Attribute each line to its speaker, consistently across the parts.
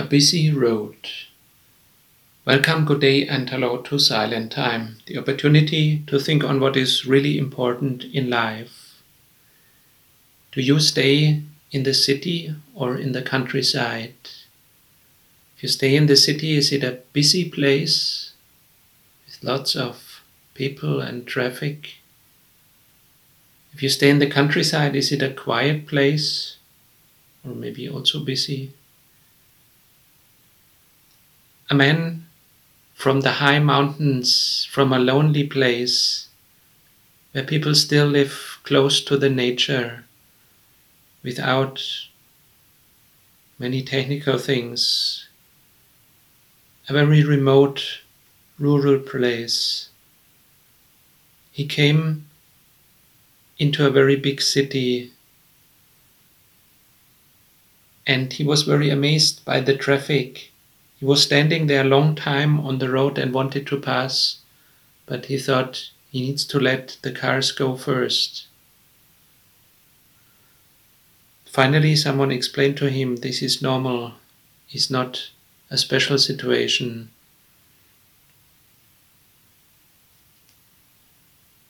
Speaker 1: A busy road. Welcome, good day, and hello to Silent Time, the opportunity to think on what is really important in life. Do you stay in the city or in the countryside? If you stay in the city, is it a busy place with lots of people and traffic? If you stay in the countryside, is it a quiet place or maybe also busy? A man from the high mountains, from a lonely place where people still live close to the nature without many technical things, a very remote rural place. He came into a very big city and he was very amazed by the traffic. He was standing there a long time on the road and wanted to pass, but he thought he needs to let the cars go first. Finally, someone explained to him this is normal, it's not a special situation.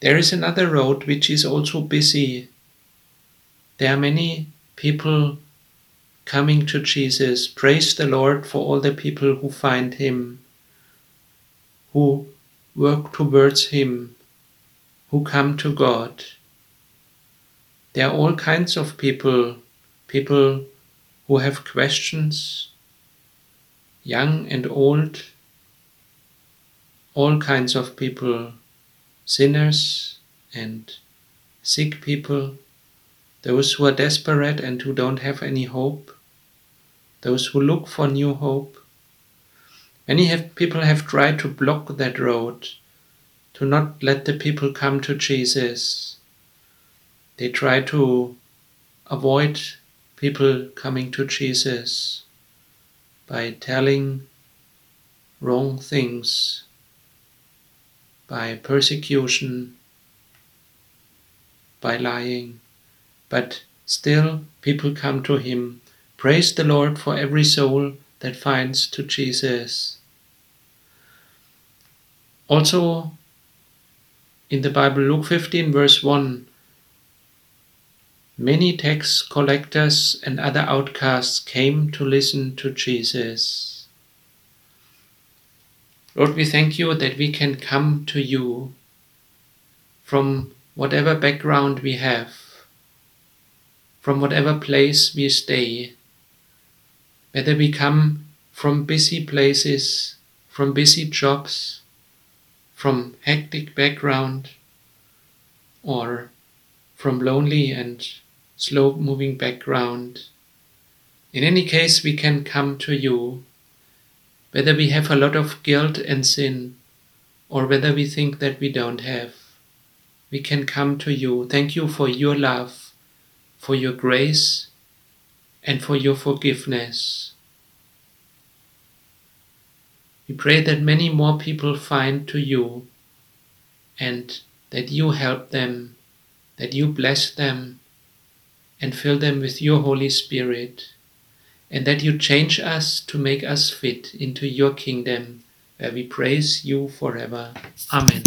Speaker 1: There is another road which is also busy. There are many people coming to Jesus. Praise the Lord for all the people who find Him, who work towards Him, who come to God. There are all kinds of people, people who have questions, young and old, all kinds of people sinners and sick people, those who are desperate and who don't have any hope, those who look for new hope. Many have, people have tried to block that road, to not let the people come to Jesus. They try to avoid people coming to Jesus by telling wrong things by persecution, by lying, but still people come to Him. Praise the Lord for every soul that finds to Jesus. Also, in the Bible, Luke 15, verse 1, many tax collectors and other outcasts came to listen to Jesus. Lord, we thank you that we can come to you from whatever background we have, from whatever place we stay, whether we come from busy places, from busy jobs, from hectic background, or from lonely and slow moving background. In any case, we can come to you whether we have a lot of guilt and sin, or whether we think that we don't have, we can come to you. Thank you for your love, for your grace, and for your forgiveness. We pray that many more people find to you and that you help them, that you bless them and fill them with your Holy Spirit and that you change us to make us fit into your kingdom, where we praise you forever. Amen.